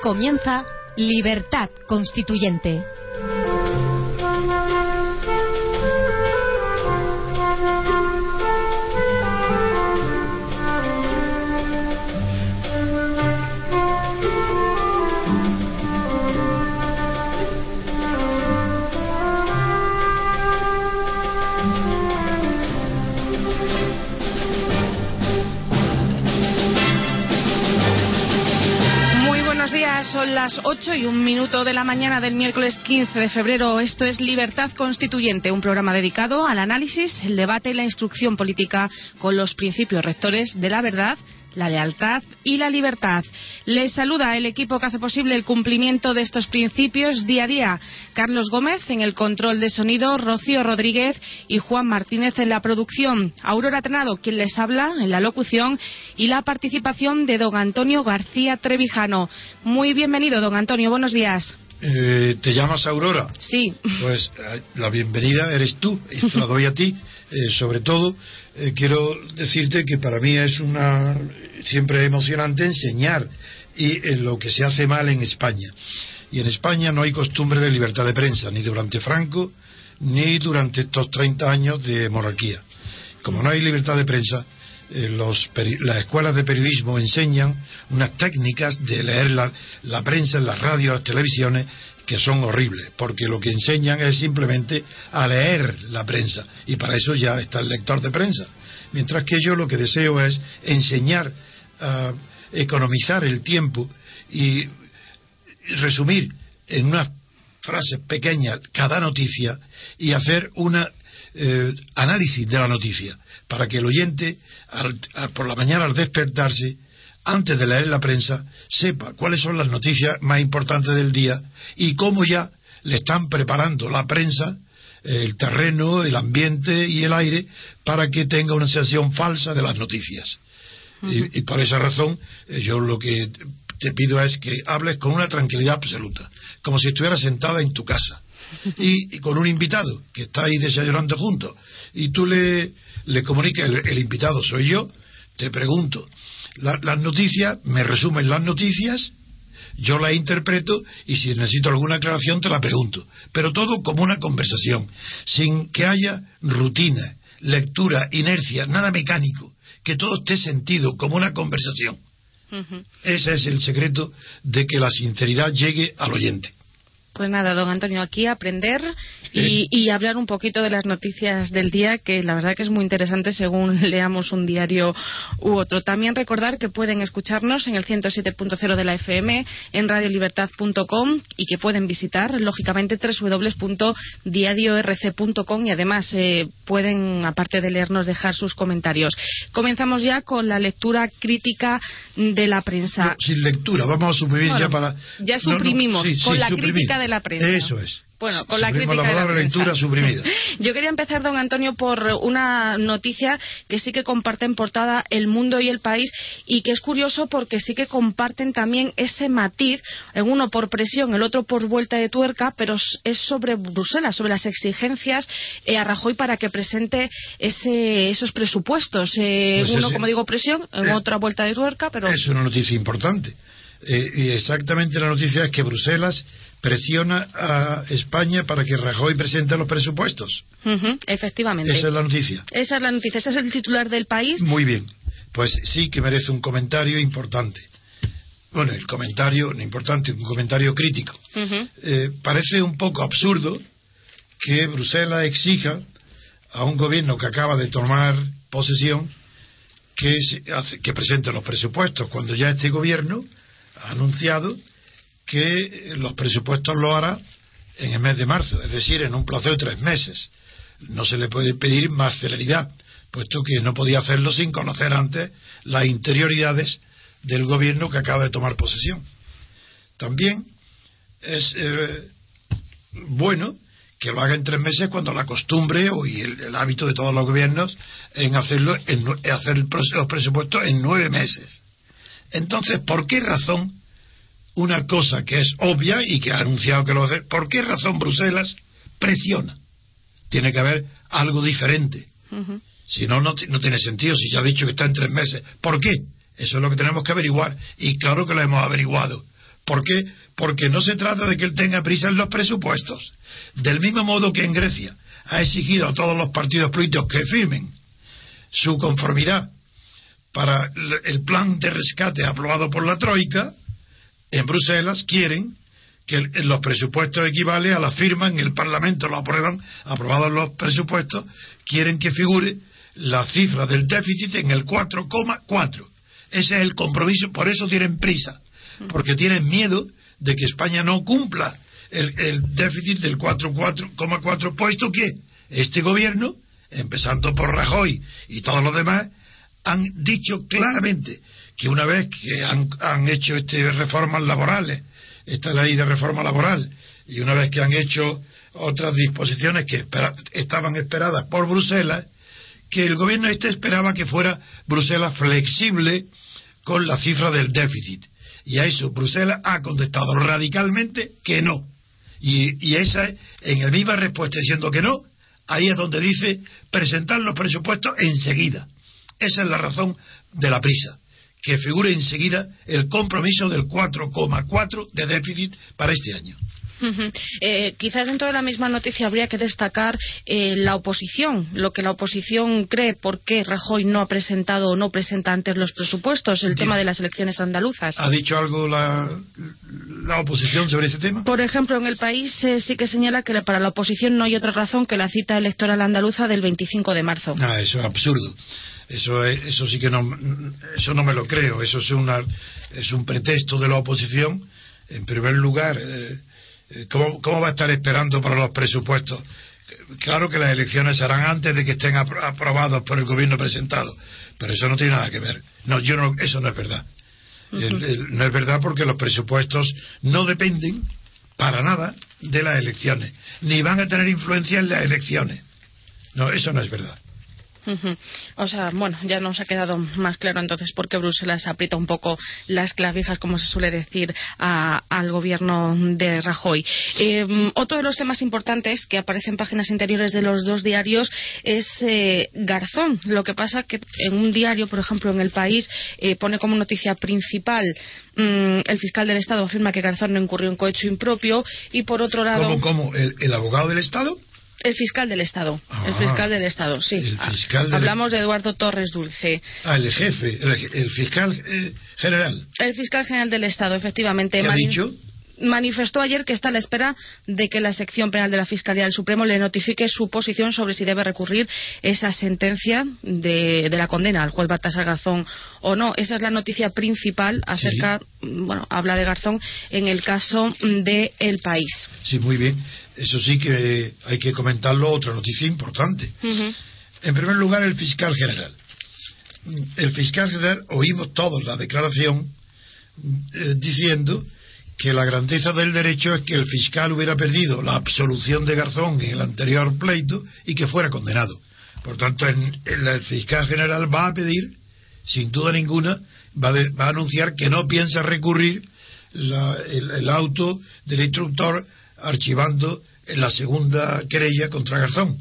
comienza Libertad Constituyente. Son las 8 y un minuto de la mañana del miércoles 15 de febrero. Esto es Libertad Constituyente, un programa dedicado al análisis, el debate y la instrucción política con los principios rectores de la verdad, la lealtad y la libertad. Les saluda el equipo que hace posible el cumplimiento de estos principios día a día. Carlos Gómez en el control de sonido, Rocío Rodríguez y Juan Martínez en la producción. Aurora Trenado, quien les habla en la locución y la participación de don Antonio García Trevijano. Muy bienvenido, don Antonio. Buenos días. Eh, ¿Te llamas Aurora? Sí. Pues eh, la bienvenida eres tú, y te la doy a ti. Eh, sobre todo, eh, quiero decirte que para mí es una siempre emocionante enseñar y en lo que se hace mal en España. Y en España no hay costumbre de libertad de prensa, ni durante Franco, ni durante estos 30 años de monarquía. Como no hay libertad de prensa, eh, los las escuelas de periodismo enseñan unas técnicas de leer la, la prensa en las radios, las televisiones, que son horribles, porque lo que enseñan es simplemente a leer la prensa, y para eso ya está el lector de prensa. Mientras que yo lo que deseo es enseñar a economizar el tiempo y resumir en unas frases pequeñas cada noticia y hacer una eh, análisis de la noticia para que el oyente al- al- por la mañana al despertarse antes de leer la prensa sepa cuáles son las noticias más importantes del día y cómo ya le están preparando la prensa el terreno, el ambiente y el aire para que tenga una sensación falsa de las noticias. Y, y por esa razón eh, yo lo que te pido es que hables con una tranquilidad absoluta, como si estuvieras sentada en tu casa y, y con un invitado que está ahí desayunando juntos y tú le, le comunicas, el, el invitado soy yo, te pregunto, la- las noticias, me resumen las noticias, yo las interpreto y si necesito alguna aclaración te la pregunto, pero todo como una conversación, sin que haya rutina, lectura, inercia, nada mecánico, que todo esté sentido como una conversación. Ese es el secreto de que la sinceridad llegue al oyente. Pues nada, don Antonio, aquí aprender y, y hablar un poquito de las noticias del día, que la verdad que es muy interesante según leamos un diario u otro. También recordar que pueden escucharnos en el 107.0 de la FM, en radiolibertad.com y que pueden visitar, lógicamente, www.diariorc.com y además eh, pueden, aparte de leernos, dejar sus comentarios. Comenzamos ya con la lectura crítica de la prensa. No, sin lectura, vamos a suprimir Bueno, ya para. ya No, no, suprimimos, sí, con sí, la suprimir. crítica de la prensa. Eso es. Bueno, con la crítica la palabra de la prensa. lectura suprimida. Yo quería empezar, don Antonio, por una noticia que sí que comparte en portada El Mundo y El País y que es curioso porque sí que comparten también ese matiz, en uno por presión, el otro por vuelta de tuerca, pero es- sobre Bruselas, sobre las exigencias eh, a Rajoy para que presente ese, esos presupuestos. Eh, Pues uno, ese- como digo, presión, en eh, otra vuelta de tuerca, pero... Es una noticia importante. Eh, y exactamente la noticia es que Bruselas presiona a España para que Rajoy presente los presupuestos. Efectivamente. Esa es la noticia. Esa es la noticia, ese es el titular del país. Muy bien. Pues sí que merece un comentario importante. bueno, el comentario, no importante, un comentario crítico. Eh, parece un poco absurdo que Bruselas exija a un gobierno que acaba de tomar posesión que, que presente los presupuestos, cuando ya este gobierno ha anunciado que los presupuestos lo hará en el mes de marzo, es decir, en un plazo de tres meses. No se le puede pedir más celeridad, puesto que no podía hacerlo sin conocer antes las interioridades del gobierno que acaba de tomar posesión. También es eh, bueno que lo haga en tres meses cuando la costumbre o y el, hábito de todos los gobiernos en hacerlo en, hacer los presupuestos en nueve meses. Entonces, ¿por qué razón una cosa que es obvia y que ha anunciado que lo va a hacer, ¿por qué razón Bruselas presiona? Tiene que haber algo diferente. Si no, no, no tiene sentido. Si ya ha dicho que está en tres meses, ¿por qué? Eso es lo que tenemos que averiguar. Y claro que lo hemos averiguado. ¿Por qué? Porque no se trata de que él tenga prisa en los presupuestos. Del mismo modo que en Grecia ha exigido a todos los partidos políticos que firmen su conformidad para el plan de rescate aprobado por la Troika, en Bruselas quieren que los presupuestos equivalen a la firma en el Parlamento, lo aprueban, aprobados los presupuestos, quieren que figure la cifra del déficit en el 4,4. Ese es el compromiso, por eso tienen prisa, porque tienen miedo de que España no cumpla el, déficit del 4,4, puesto que este gobierno, empezando por Rajoy y todos los demás, han dicho claramente que una vez que han, hecho este reformas laborales, esta ley de reforma laboral, y una vez que han hecho otras disposiciones que estaban esperadas por Bruselas, que el gobierno este esperaba que fuera Bruselas flexible con la cifra del déficit. Y a eso Bruselas ha contestado radicalmente que no. Y, y esa, en la misma respuesta diciendo que no, ahí es donde dice presentar los presupuestos enseguida. Esa es la razón de la prisa, que figure enseguida el compromiso del 4,4 de déficit para este año. Eh, quizás dentro de la misma noticia habría que destacar eh, la oposición, lo que la oposición cree, por qué Rajoy no ha presentado o no presenta antes los presupuestos, el tema de las elecciones andaluzas. ¿Ha dicho algo la, oposición sobre ese tema? Por ejemplo, en el país eh, sí que señala que para la oposición no hay otra razón que la cita electoral andaluza del 25 de marzo. Ah, eso es absurdo. Eso, eso sí que no, eso no me lo creo. Eso es, una, es un pretexto de la oposición. En primer lugar, eh, ¿Cómo, va a estar esperando para los presupuestos? Claro que las elecciones serán antes de que estén aprobados por el gobierno presentado, pero eso no tiene nada que ver. No, yo no, eso no es verdad. no es verdad porque los presupuestos no dependen para nada de las elecciones, ni van a tener influencia en las elecciones. No, eso no es verdad. O sea, bueno, ya nos ha quedado más claro entonces por qué Bruselas aprieta un poco las clavijas, como se suele decir, al gobierno de Rajoy. Em, otro de los temas importantes que aparece en páginas interiores de los dos diarios es eh, Garzón. Lo que pasa que en un diario, por ejemplo, en El País, eh, pone como noticia principal mm, el fiscal del Estado afirma que Garzón no incurrió en cohecho impropio y por otro lado. Cómo? el abogado del Estado? El fiscal del Estado. el ah, fiscal del Estado, sí. Hablamos de Eduardo Torres Dulce. Ah, el jefe, el, fiscal eh, general. El fiscal general del Estado, efectivamente. ¿Qué ha dicho? Manifestó ayer que está a la espera de que la sección penal de la Fiscalía del Supremo le notifique su posición sobre si debe recurrir esa sentencia de, la condena al juez Baltasar Garzón o no. Esa es la noticia principal acerca, bueno, habla de Garzón en el caso de El País. Sí, muy bien. Eso sí que hay que comentarlo, otra noticia importante. En primer lugar, el fiscal general. El fiscal general, oímos todos la declaración eh, diciendo que la grandeza del derecho es que el fiscal hubiera perdido la absolución de Garzón en el anterior pleito y que fuera condenado. Por tanto, el fiscal general va a pedir, sin duda ninguna, va, a anunciar que no piensa recurrir el, auto del instructor archivando la segunda querella contra Garzón.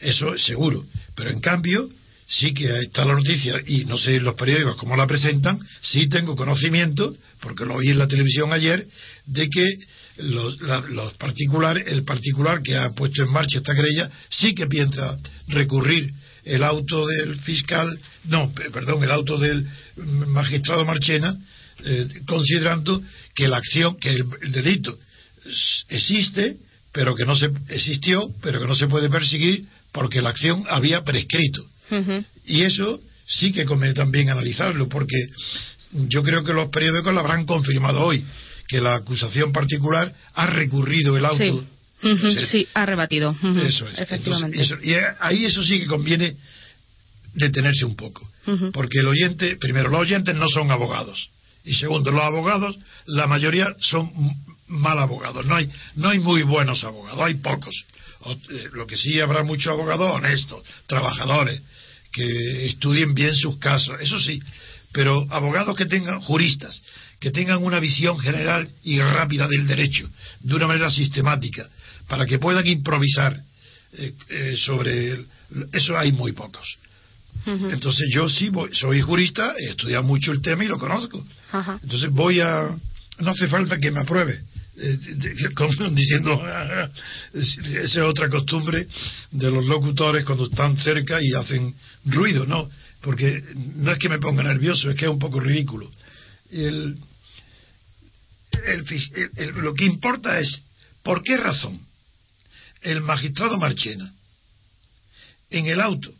Eso es seguro. Pero en cambio, sí que está la noticia, y no sé los periódicos cómo la presentan, sí tengo conocimiento porque lo oí en la televisión ayer, de que los, particulares, el particular que ha puesto en marcha esta querella sí que piensa recurrir el auto del fiscal, no, perdón, el auto del magistrado Marchena eh, considerando que la acción, que el, delito existe, pero que no se existió, pero que no se puede perseguir porque la acción había prescrito. Y eso sí que conviene también analizarlo, porque yo creo que los periódicos lo habrán confirmado hoy, que la acusación particular ha recurrido el auto. Sí, ha rebatido. Eso es. Efectivamente. y ahí eso sí que conviene detenerse un poco. Porque el oyente, primero, los oyentes no son abogados. Y segundo, los abogados, la mayoría son mal abogados. No hay, no hay muy buenos abogados, hay pocos. Eh, lo que sí habrá muchos abogados honestos, trabajadores, que estudien bien sus casos, eso sí. Pero abogados que tengan, juristas, que tengan una visión general y rápida del derecho, de una manera sistemática, para que puedan improvisar eh, eh, sobre eso hay muy pocos. Entonces yo sí soy jurista, he estudiado mucho el tema y lo conozco. Entonces voy a... No hace falta que me apruebe. Eh, diciendo esa es otra costumbre de los locutores cuando están cerca y hacen ruido, no, porque no es que me ponga nervioso, es que es un poco ridículo. El, lo que importa es por qué razón el magistrado Marchena en el auto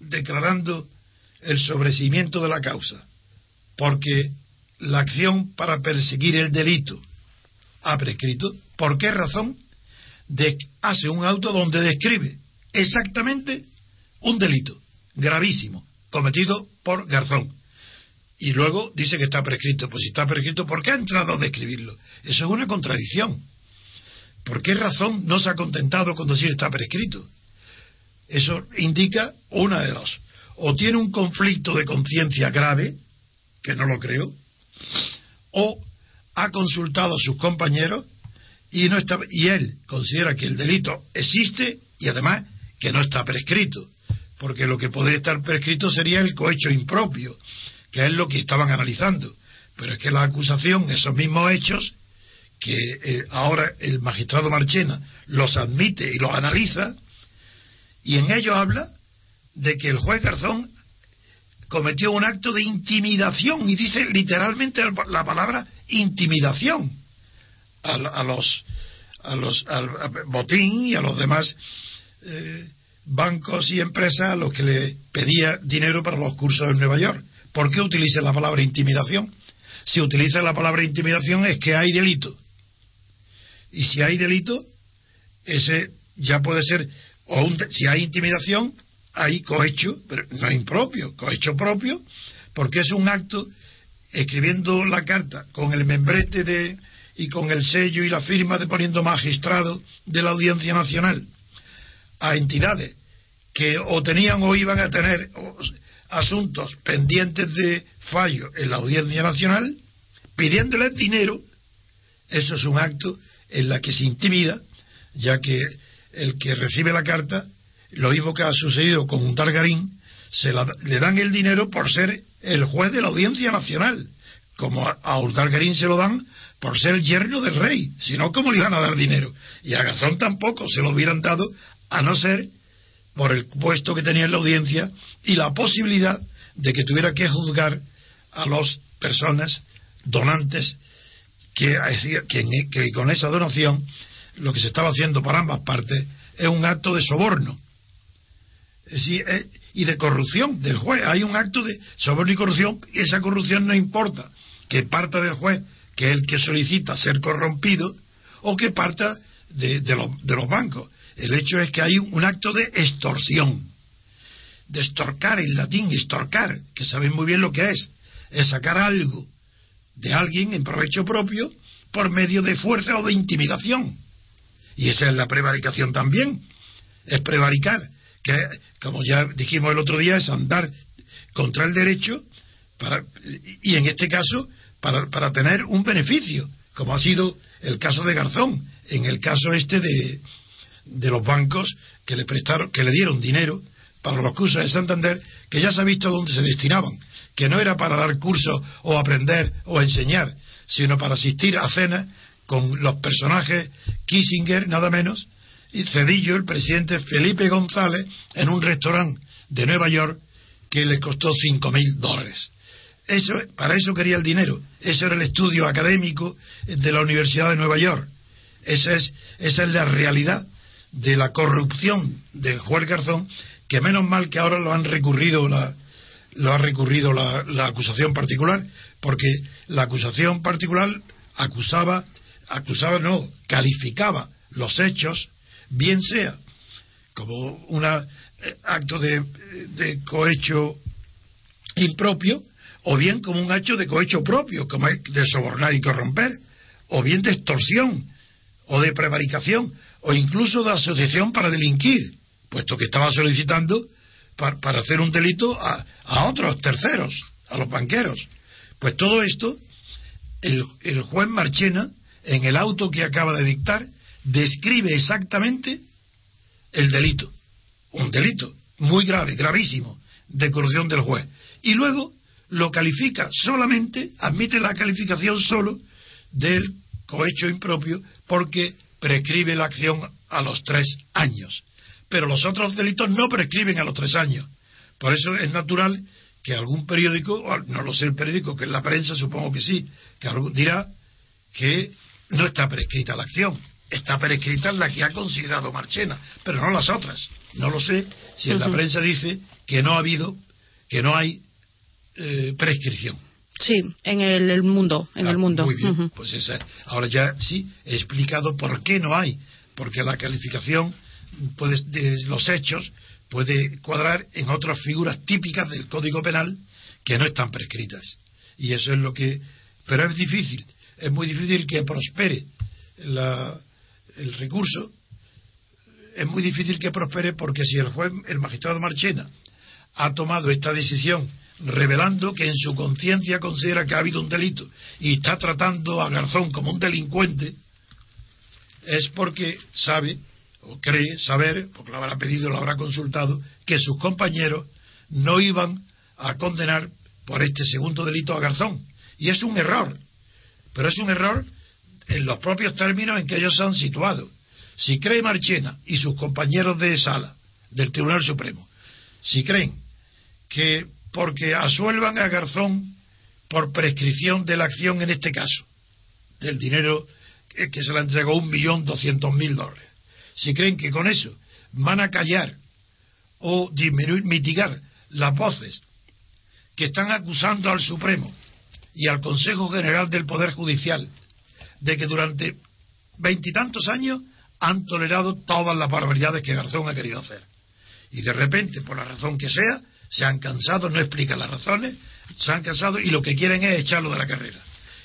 declarando el sobreseimiento de la causa, porque la acción para perseguir el delito ha prescrito. ¿Por qué razón? De, hace un auto donde describe exactamente un delito gravísimo cometido por Garzón. Y luego dice que está prescrito. Pues si está prescrito, ¿por qué ha entrado a describirlo? Eso es una contradicción. ¿Por qué razón no se ha contentado con decir está prescrito? Eso indica una de dos. O tiene un conflicto de conciencia grave, que no lo creo, o ha consultado a sus compañeros y, no está, y él considera que el delito existe y además que no está prescrito. Porque lo que podría estar prescrito sería el cohecho impropio, que es lo que estaban analizando. Pero es que la acusación, esos mismos hechos, que eh, ahora el magistrado Marchena los admite y los analiza, y en ello habla de que el juez Garzón cometió un acto de intimidación y dice literalmente la palabra intimidación a, los a los al Botín y a los demás eh, bancos y empresas a los que le pedía dinero para los cursos en Nueva York. ¿Por qué utiliza la palabra intimidación? Si utiliza la palabra intimidación es que hay delito. Y si hay delito, ese ya puede ser o si hay intimidación, hay cohecho, pero no impropio, cohecho propio, porque es un acto escribiendo la carta con el membrete de y con el sello y la firma de poniendo magistrado de la Audiencia Nacional a entidades que o tenían o iban a tener asuntos pendientes de fallo en la Audiencia Nacional, pidiéndoles dinero, eso es un acto en la que se intimida, ya que el que recibe la carta, lo mismo que ha sucedido con un Targarín, se le dan el dinero por ser el juez de la Audiencia Nacional, como a, a se lo dan por ser el yerno del rey, si no, ¿cómo le iban a dar dinero? Y a Gazón tampoco se lo hubieran dado, a no ser por el puesto que tenía en la audiencia y la posibilidad de que tuviera que juzgar a las personas donantes que, con esa donación lo que se estaba haciendo por ambas partes es un acto de soborno y de corrupción del juez. Hay un acto de soborno y corrupción y esa corrupción no importa que parta del juez, que es el que solicita ser corrompido, o que parta de, los bancos. El hecho es que hay un acto de extorsión. De extorcar en latín, extorcar, que saben muy bien lo que es. Es sacar algo de alguien en provecho propio por medio de fuerza o de intimidación. Y esa es la prevaricación también. Es prevaricar, que como ya dijimos el otro día, es andar contra el derecho para, y en este caso para, para tener un beneficio, como ha sido el caso de Garzón, en el caso este de, de los bancos que le prestaron, que le dieron dinero para los cursos de Santander, que ya se ha visto dónde se destinaban, que no era para dar cursos o aprender o enseñar, sino para asistir a cenas con los personajes Kissinger, nada menos, y Cedillo, el presidente Felipe González, en un restaurante de Nueva York que le costó cinco mil dólares. Eso, para eso quería el dinero. Eso era el estudio académico de la Universidad de Nueva York. Esa es, esa es la realidad de la corrupción del juez Garzón, que menos mal que ahora lo han recurrido la, lo ha recurrido la, la acusación particular, porque la acusación particular acusaba, acusaba no, calificaba los hechos, bien sea como un acto de, de cohecho impropio, o bien como un hecho de cohecho propio, como de sobornar y corromper, o bien de extorsión, o de prevaricación, o incluso de asociación para delinquir, puesto que estaba solicitando para, hacer un delito a, a, otros terceros, a los banqueros. Pues todo esto, el juez Marchena, en el auto que acaba de dictar, describe exactamente el delito. Un delito muy grave, gravísimo, de corrupción del juez. Y luego lo califica solamente, admite la calificación solo del cohecho impropio porque prescribe la acción a los tres años. Pero los otros delitos no prescriben a los tres años. Por eso es natural que algún periódico, no lo sé el periódico, que es la prensa, supongo que sí, que dirá que no está prescrita la acción. Está prescrita la que ha considerado Marchena, pero no las otras. No lo sé si en la prensa dice que no ha habido, que no hay eh, prescripción. Sí, en el, mundo, en el mundo. Muy bien, pues esa, ahora ya sí he explicado por qué no hay, porque la calificación puede, de los hechos puede cuadrar en otras figuras típicas del Código Penal que no están prescritas. Y eso es lo que. Pero es difícil, es muy difícil que prospere el recurso. Es muy difícil que prospere porque si el juez, el magistrado Marchena, ha tomado esta decisión revelando que en su conciencia considera que ha habido un delito y está tratando a Garzón como un delincuente, es porque sabe o cree saber, porque lo habrá pedido, lo habrá consultado, que sus compañeros no iban a condenar por este segundo delito a Garzón. Y es un error, pero es un error en los propios términos en que ellos se han situado. Si cree Marchena y sus compañeros de sala del Tribunal Supremo, si creen que porque asuelvan a Garzón por prescripción de la acción en este caso, del dinero que se le entregó un millón doscientos mil dólares. Si creen que con eso van a callar o disminuir, mitigar las voces que están acusando al Supremo y al Consejo General del Poder Judicial de que durante veintitantos años han tolerado todas las barbaridades que Garzón ha querido hacer. Y de repente, por la razón que sea, se han cansado, no explican las razones, se han cansado y lo que quieren es echarlo de la carrera.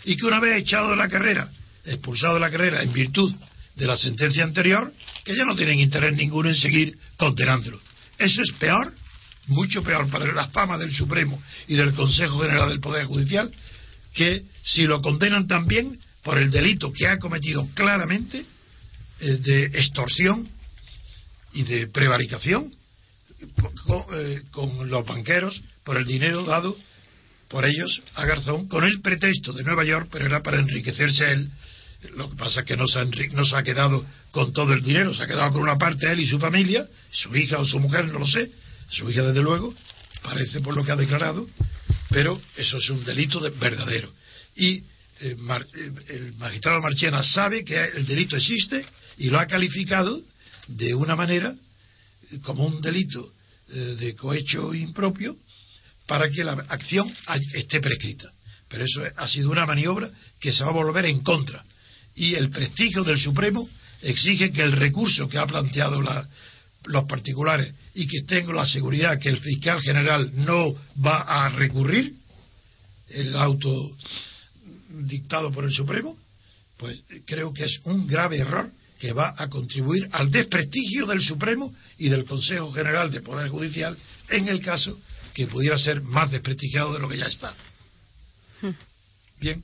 Y que una vez echado de la carrera, expulsado de la carrera en virtud de la sentencia anterior, que ya no tienen interés ninguno en seguir condenándolo. Eso es peor, mucho peor para las pamas del Supremo y del Consejo General del Poder Judicial, que si lo condenan también por el delito que ha cometido claramente eh, de extorsión y de prevaricación eh, con, los banqueros por el dinero dado por ellos a Garzón con el pretexto de Nueva York, pero era para enriquecerse él. Lo que pasa es que no se, ha no se ha quedado con todo el dinero, se ha quedado con una parte él y su familia, su hija o su mujer, no lo sé, su hija desde luego, parece por lo que ha declarado, pero eso es un delito de, verdadero. Y eh, eh, el magistrado Marchena sabe que el delito existe y lo ha calificado de una manera como un delito eh, de cohecho impropio para que la acción esté prescrita. Pero eso ha sido una maniobra que se va a volver en contra. Y el prestigio del Supremo exige que el recurso que ha planteado los particulares y que tengo la seguridad que el fiscal general no va a recurrir el auto dictado por el Supremo, pues creo que es un grave error que va a contribuir al desprestigio del Supremo y del Consejo General de Poder Judicial en el caso que pudiera ser más desprestigiado de lo que ya está. Hmm. Bien.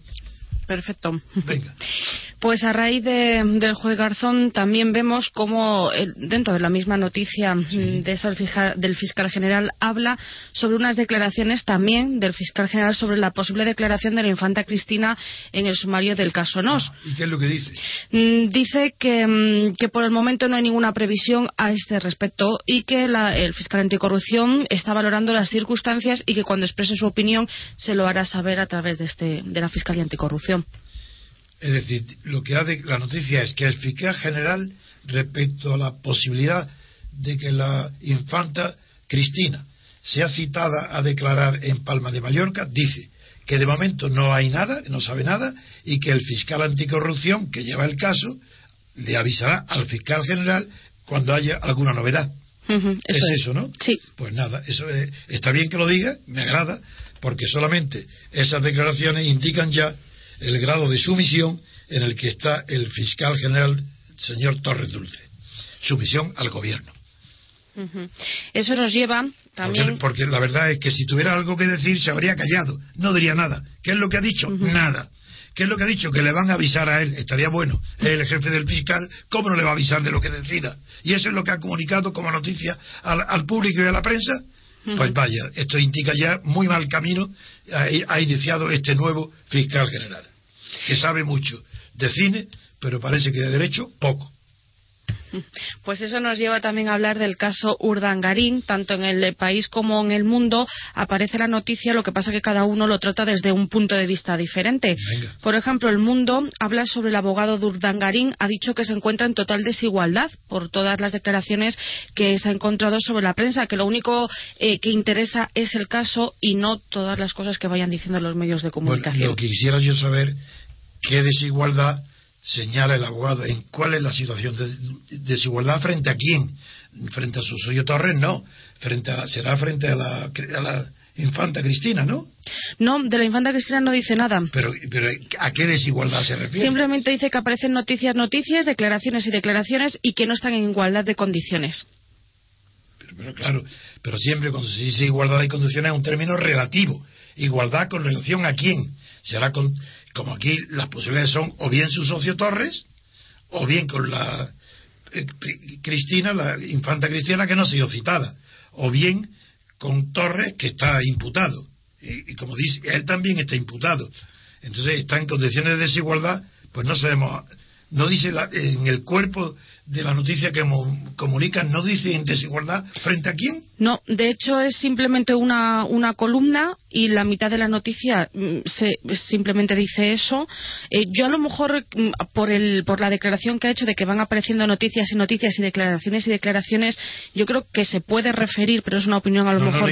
Perfecto. Venga. Pues a raíz del juez Garzón también vemos cómo dentro de la misma noticia mm, del fiscal general habla sobre unas declaraciones también del fiscal general sobre la posible declaración de la infanta Cristina en el sumario del caso Nos. Ah, ¿Y qué es lo que dice? Mm, dice mm, que, por el momento no hay ninguna previsión a este respecto y que el fiscal anticorrupción está valorando las circunstancias y que cuando exprese su opinión se lo hará saber a través de, este, de la Fiscalía Anticorrupción. Es decir, lo que hace la noticia es que el fiscal general, respecto a la posibilidad de que la infanta Cristina sea citada a declarar en Palma de Mallorca, dice que de momento no hay nada, no sabe nada, y que el fiscal anticorrupción que lleva el caso le avisará al fiscal general cuando haya alguna novedad. es, eso, ¿no? Sí. Pues nada, eso está bien que lo diga, me agrada, porque solamente esas declaraciones indican ya el grado de sumisión en el que está el fiscal general, señor Torres Dulce. Sumisión al gobierno. Eso nos lleva también. Porque, la verdad es que si tuviera algo que decir se habría callado, no diría nada. ¿Qué es lo que ha dicho? Nada. ¿Qué es lo que ha dicho? Que le van a avisar a él. Estaría bueno. El jefe del fiscal. ¿Cómo no le va a avisar de lo que decida? Y eso es lo que ha comunicado como noticia al público y a la prensa. Pues vaya, esto indica ya muy mal camino ha, iniciado este nuevo fiscal general, que sabe mucho de cine, pero parece que de derecho poco. Pues eso nos lleva también a hablar del caso Urdangarín. Tanto en el país como en el mundo aparece la noticia, lo que pasa que cada uno lo trata desde un punto de vista diferente. Por ejemplo, el mundo habla sobre el abogado de Urdangarín. Ha dicho que se encuentra en total desigualdad por todas las declaraciones que se ha encontrado sobre la prensa, que lo único eh, que interesa es el caso y no todas las cosas que vayan diciendo los medios de comunicación. lo que quisiera yo saber, ¿qué desigualdad señala el abogado en cuál es la situación de desigualdad frente a quién frente a Susoyo Torres no. Frente será frente a la, infanta Cristina no no de la infanta Cristina no dice nada. Pero, pero a qué desigualdad se refiere simplemente dice que aparecen noticias noticias declaraciones y declaraciones y que no están en igualdad de condiciones. Pero, pero claro pero siempre cuando se dice igualdad de condiciones es un término relativo. Igualdad con relación a quién será con como aquí las posibilidades son o bien su socio Torres, o bien con la eh, Cristina, la infanta Cristina que no ha sido citada, o bien con Torres que está imputado. Y, como dice, él también está imputado. Entonces está en condiciones de desigualdad, pues no sabemos, no dice en el cuerpo de la noticia que comunican, no dice en desigualdad frente a quién. No, de hecho es simplemente una, una columna y la mitad de la noticia mm, se, simplemente dice eso. Eh, yo a lo mejor mm, por, el, por la declaración que ha hecho de que van apareciendo noticias y noticias y declaraciones y declaraciones, yo creo que se puede referir, pero es una opinión a lo mejor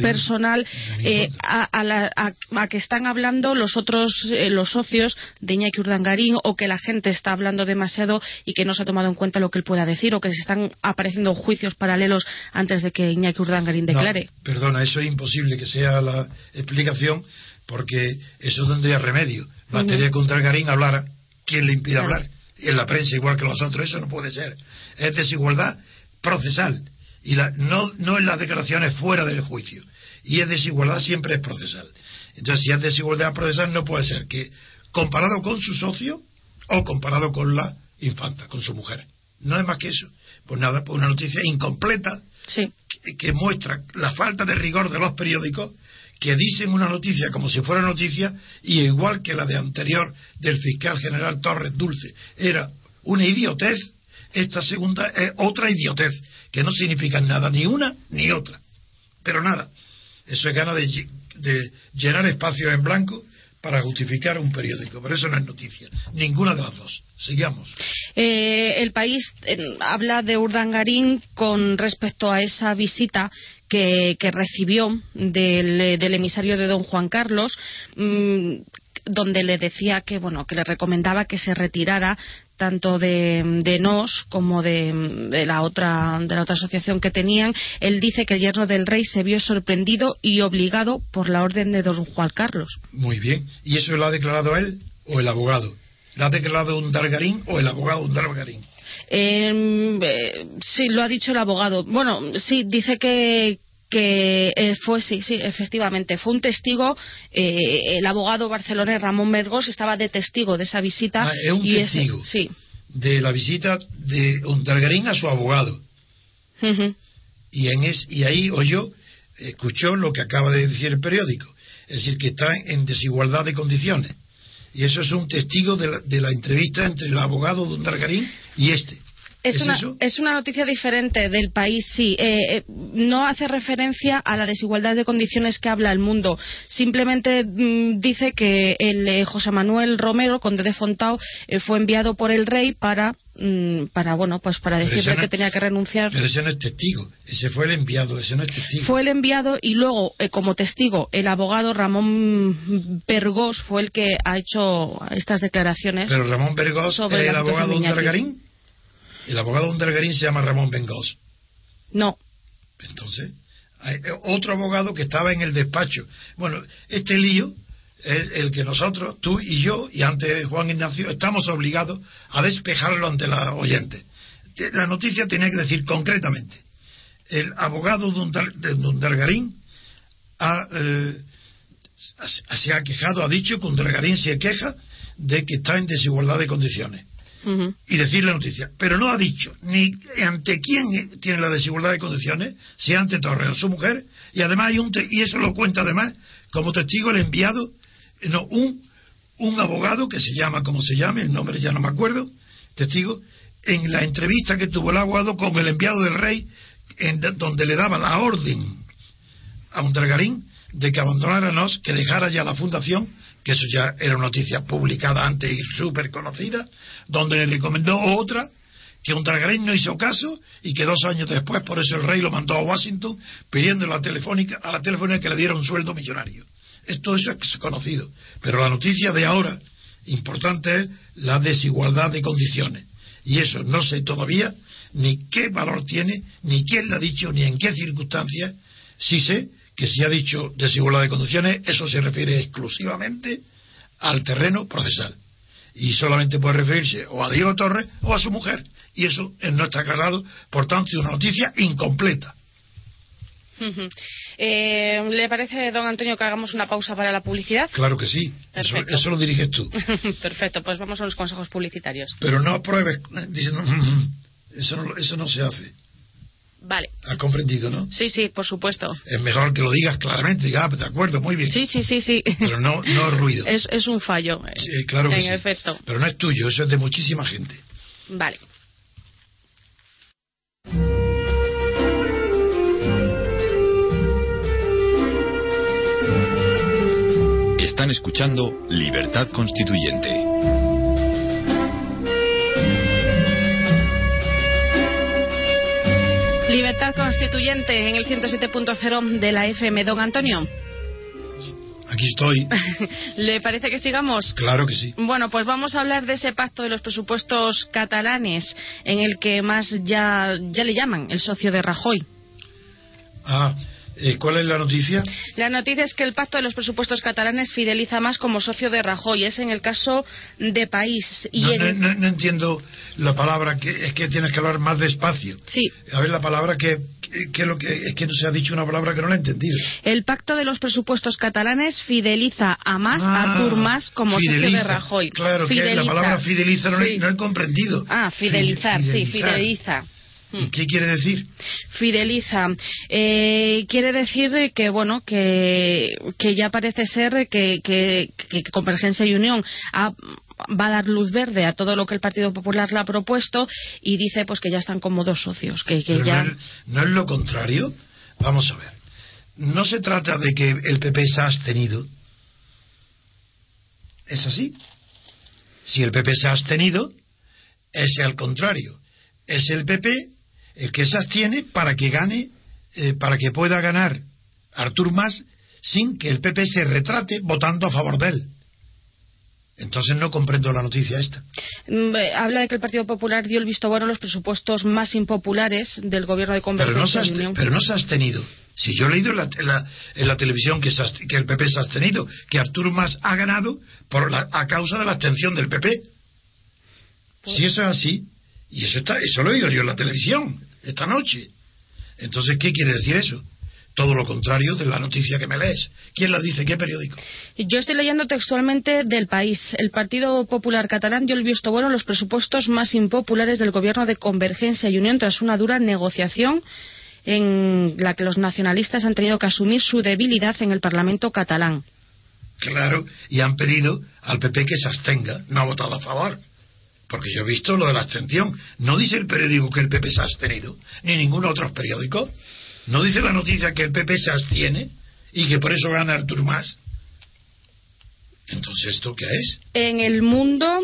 personal, eh, a, a, que están hablando los otros, eh, los socios de Iñaki Urdangarín o que la gente está hablando demasiado y que no se ha tomado en cuenta lo que él pueda decir o que se están apareciendo juicios paralelos antes de que Iñaki Urdangarín declare. perdona, eso es imposible que sea la explicación porque eso tendría remedio. Bastaría que un hablara, ¿quién le impide hablar? En la prensa igual que los otros, eso no puede ser. Es desigualdad procesal y la, no, no en las declaraciones fuera del juicio. Y es desigualdad siempre es procesal. Entonces, si es desigualdad procesal, no puede ser que comparado con su socio o comparado con la infanta, con su mujer. No es más que eso. Pues nada, pues una noticia incompleta que, muestra la falta de rigor de los periódicos que dicen una noticia como si fuera noticia y igual que la de anterior del fiscal general Torres Dulce era una idiotez, esta segunda es otra idiotez, que no significa nada, ni una ni otra. Pero nada, eso es gana de, de llenar espacios en blanco para justificar un periódico, pero eso no es noticia, ninguna de las dos. Sigamos. Eh, el país eh, habla de Urdangarín con respecto a esa visita que, recibió del, emisario de don Juan Carlos. Mm, donde le decía que bueno que le recomendaba que se retirara tanto de, NOS como de, la otra de la otra asociación que tenían él dice que el yerno del rey se vio sorprendido y obligado por la orden de don Juan Carlos muy bien y eso lo ha declarado él o el abogado ¿Lo ha declarado un Dargarín o el abogado un Dargarín? Em, eh, sí, lo ha dicho el abogado. Bueno, sí, dice que, que eh, fue, sí, sí, efectivamente, fue un testigo, eh, el abogado barcelonés Ramón Mergos estaba de testigo de esa visita. Ah, es un y ese- testigo. sí. De la visita de Ondargarín a su abogado. Y, en es, y ahí oyó, escuchó lo que acaba de decir el periódico, es decir, que está en desigualdad de condiciones. Y eso es un testigo de la, de la entrevista entre el abogado de Undargarín y este. Es, ¿Es una, eso? es una noticia diferente del país, sí. Eh, eh, no hace referencia a la desigualdad de condiciones que habla el mundo. Simplemente mm, dice que el eh, José Manuel Romero, conde de Fontao, eh, fue enviado por el rey para, mm, para bueno, pues para Pero decirle no- que tenía que renunciar. Pero ese no es testigo, ese fue el enviado, ese no es testigo. Fue el enviado y luego, eh, como testigo, el abogado Ramón Pergós fue el que ha hecho estas declaraciones. Pero Ramón Vergós Sobre es el abogado de. El abogado de Undargarín se llama Ramón Vergós. No, Entonces, hay eh, otro abogado que estaba en el despacho. Bueno, este lío es el que nosotros, tú y yo, y antes Juan Ignacio, estamos obligados a despejarlo ante la oyente. Te- La noticia tenía que decir concretamente, el abogado de Undar- de Undargarín ha, eh, ha- se ha quejado, ha dicho que Undargarín se queja de que está en desigualdad de condiciones Y decir la noticia. Pero no ha dicho ni ante quién tiene la desigualdad de condiciones, si ante Torres su mujer, y además hay un, te- y eso lo cuenta además como testigo el enviado, eh, no, un, un abogado que se llama, como se llame, el nombre ya no me acuerdo, testigo, en la entrevista que tuvo el abogado con el enviado del rey, en de- donde le daba la orden a un Dargarín de que abandonara Nos, que dejara ya la fundación, que eso ya era una noticia publicada antes y súper conocida, donde le recomendó otra, que un Dargarín no hizo caso y que dos años después, por eso el rey lo mandó a Washington pidiendo a la telefónica, a la telefónica que le diera un sueldo millonario. Esto eso es conocido. Pero la noticia de ahora, importante es la desigualdad de condiciones. Y eso no sé todavía ni qué valor tiene, ni quién lo ha dicho, ni en qué circunstancias. Sí sé que si ha dicho desigualdad de condiciones, eso se refiere exclusivamente al terreno procesal. Y solamente puede referirse o a Diego Torres o a su mujer. Y eso eh, no está aclarado, por tanto, es una noticia incompleta. Eh, ¿Le parece, don Antonio, que hagamos una pausa para la publicidad? Claro que sí, eso, lo diriges tú. Perfecto, pues vamos a los consejos publicitarios. Pero no apruebes eh, diciendo, "Mm, eso no, eso no se hace. Vale. ¿Has comprendido, no? Sí, sí, por supuesto. Es mejor que lo digas claramente, diga, ah, de acuerdo, muy bien. Sí, sí, sí, sí. Pero no, no ruido. Es, es un fallo. eh, Sí, claro que en sí. efecto. Pero no es tuyo, eso es de muchísima gente. Vale. Están escuchando Libertad Constituyente. Libertad constituyente en el 107.0 de la FM. Don Antonio, Aquí estoy, ¿le parece que sigamos? claro que sí. Bueno, pues vamos a hablar de ese pacto de los presupuestos catalanes, en el que más ya, ya le llaman el socio de Rajoy. Ah, eh, ¿cuál es la noticia? La noticia es que el pacto de los presupuestos catalanes fideliza más como socio de Rajoy. Es en el caso de país. Y No, en- no- no- no entiendo la palabra, que es que tienes que hablar más despacio. Sí, A ver la palabra que, que, que lo que es que no se ha dicho una palabra que no la he entendido. el pacto de los presupuestos catalanes fideliza a más Ah, a Artur Mas como socio fideliza. de Rajoy. Claro, que la Fideliza. palabra fideliza no, he- Sí. no he comprendido. Ah, fidelizar, Fi- sí, fideliza. ¿Y qué quiere decir? Fideliza. Eh, quiere decir que, bueno, que, que ya parece ser que, que, que Convergencia y Unión ha- va a dar luz verde a todo lo que el Partido Popular le ha propuesto y dice pues que ya están como dos socios, que, que ya... no, es, no es lo contrario. Vamos a ver. No se trata de que el PP se ha abstenido. ¿Es así? Si el PP se ha abstenido, es al contrario. Es el PP el que se abstiene para que gane, eh, para que pueda ganar Artur Mas sin que el PP se retrate votando a favor de él. Entonces no comprendo la noticia esta. Mm, eh, Habla de que el Partido Popular dio el visto bueno a los presupuestos más impopulares del gobierno de Pero no, se Convergencia pero no se ha abstenido. Si yo he leído en la, en la- en la televisión que, se que el PP se ha abstenido, que Arturo Mas ha ganado por la- a causa de la abstención del PP. Pues Si eso es así, y eso, está, eso lo he oído yo en la televisión esta noche. Entonces, ¿qué quiere decir eso? todo lo contrario de la noticia que me lees. ¿Quién la dice? ¿Qué periódico? Yo estoy leyendo textualmente del país. El Partido Popular Catalán dio el visto bueno a los presupuestos más impopulares del gobierno de Convergencia y Unión tras una dura negociación en la que los nacionalistas han tenido que asumir su debilidad en el Parlamento catalán. Claro, y han pedido al PP que se abstenga, no ha votado a favor. Porque yo he visto lo de la abstención. No dice el periódico que el PP se ha abstenido, ni ningún otro periódico. No dice la noticia que el PP se abstiene y que por eso gana Artur Mas. Entonces, ¿esto qué es? En el mundo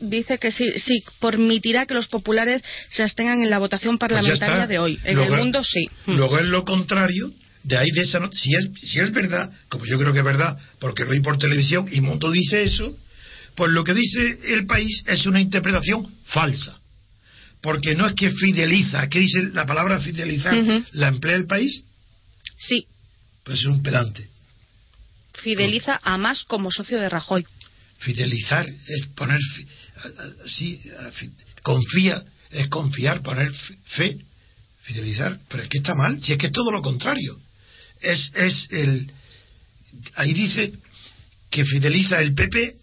dice que sí, sí, permitirá que los populares se abstengan en la votación Pues parlamentaria de hoy. En luego, el mundo sí. Mm. Luego es lo contrario, de ahí de esa si es si es verdad, como yo creo que es verdad, porque lo oí por televisión y Mundo dice eso, pues lo que dice el país es una interpretación falsa. Porque no es que fideliza, que dice la palabra fidelizar, la emplea el país, Sí, pues es un pedante. fideliza a más como socio de Rajoy. Fidelizar es poner sí, confía es confiar, poner fe, fidelizar, pero es que está mal, si es que es todo lo contrario. Es es el ahí dice que fideliza el PP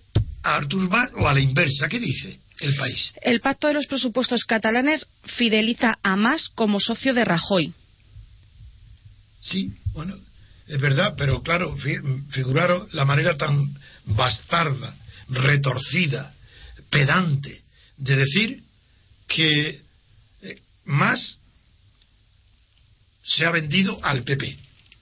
a Artur Mas o a la inversa, ¿qué dice el país? El pacto de los presupuestos catalanes fideliza a más como socio de Rajoy. Sí, bueno, es verdad, pero claro, fi- figuraros la manera tan bastarda, retorcida, pedante de decir que eh, más se ha vendido al PP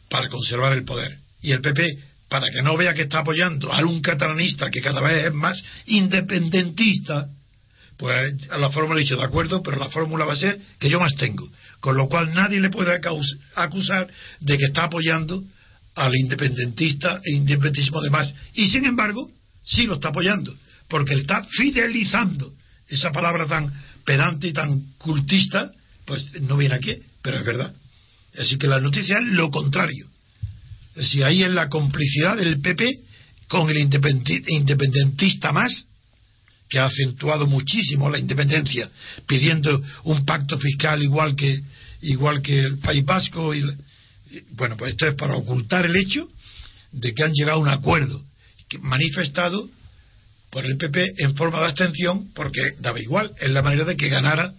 para conservar el poder. Y el PP, para que no vea que está apoyando a un catalanista que cada vez es más independentista, pues a la fórmula he dicho de acuerdo, pero la fórmula va a ser que yo más tengo. Con lo cual nadie le puede acusar de que está apoyando al independentista e independentismo de más. Y sin embargo, sí lo está apoyando, porque está fidelizando. Esa palabra tan pedante y tan cultista, pues no viene aquí, pero es verdad. Así que la noticia es lo contrario. Decir, ahí es la complicidad del PP con el independentista más, que ha acentuado muchísimo la independencia, pidiendo un pacto fiscal igual que igual que el País Vasco. Y, bueno, pues esto es para ocultar el hecho de que han llegado a un acuerdo manifestado por el PP en forma de abstención, porque daba igual, es la manera de que ganara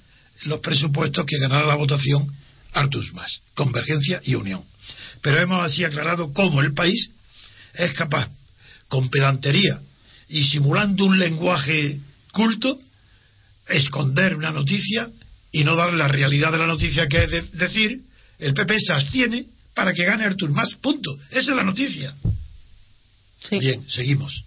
los presupuestos, que ganara la votación Artus Mas, Convergencia y Unión. Pero hemos así aclarado cómo el país es capaz, con pedantería y simulando un lenguaje culto, esconder una noticia y no dar la realidad de la noticia, que es de- decir, el PP se abstiene para que gane Artur Mas, punto. Esa es la noticia. Sí. Bien, seguimos.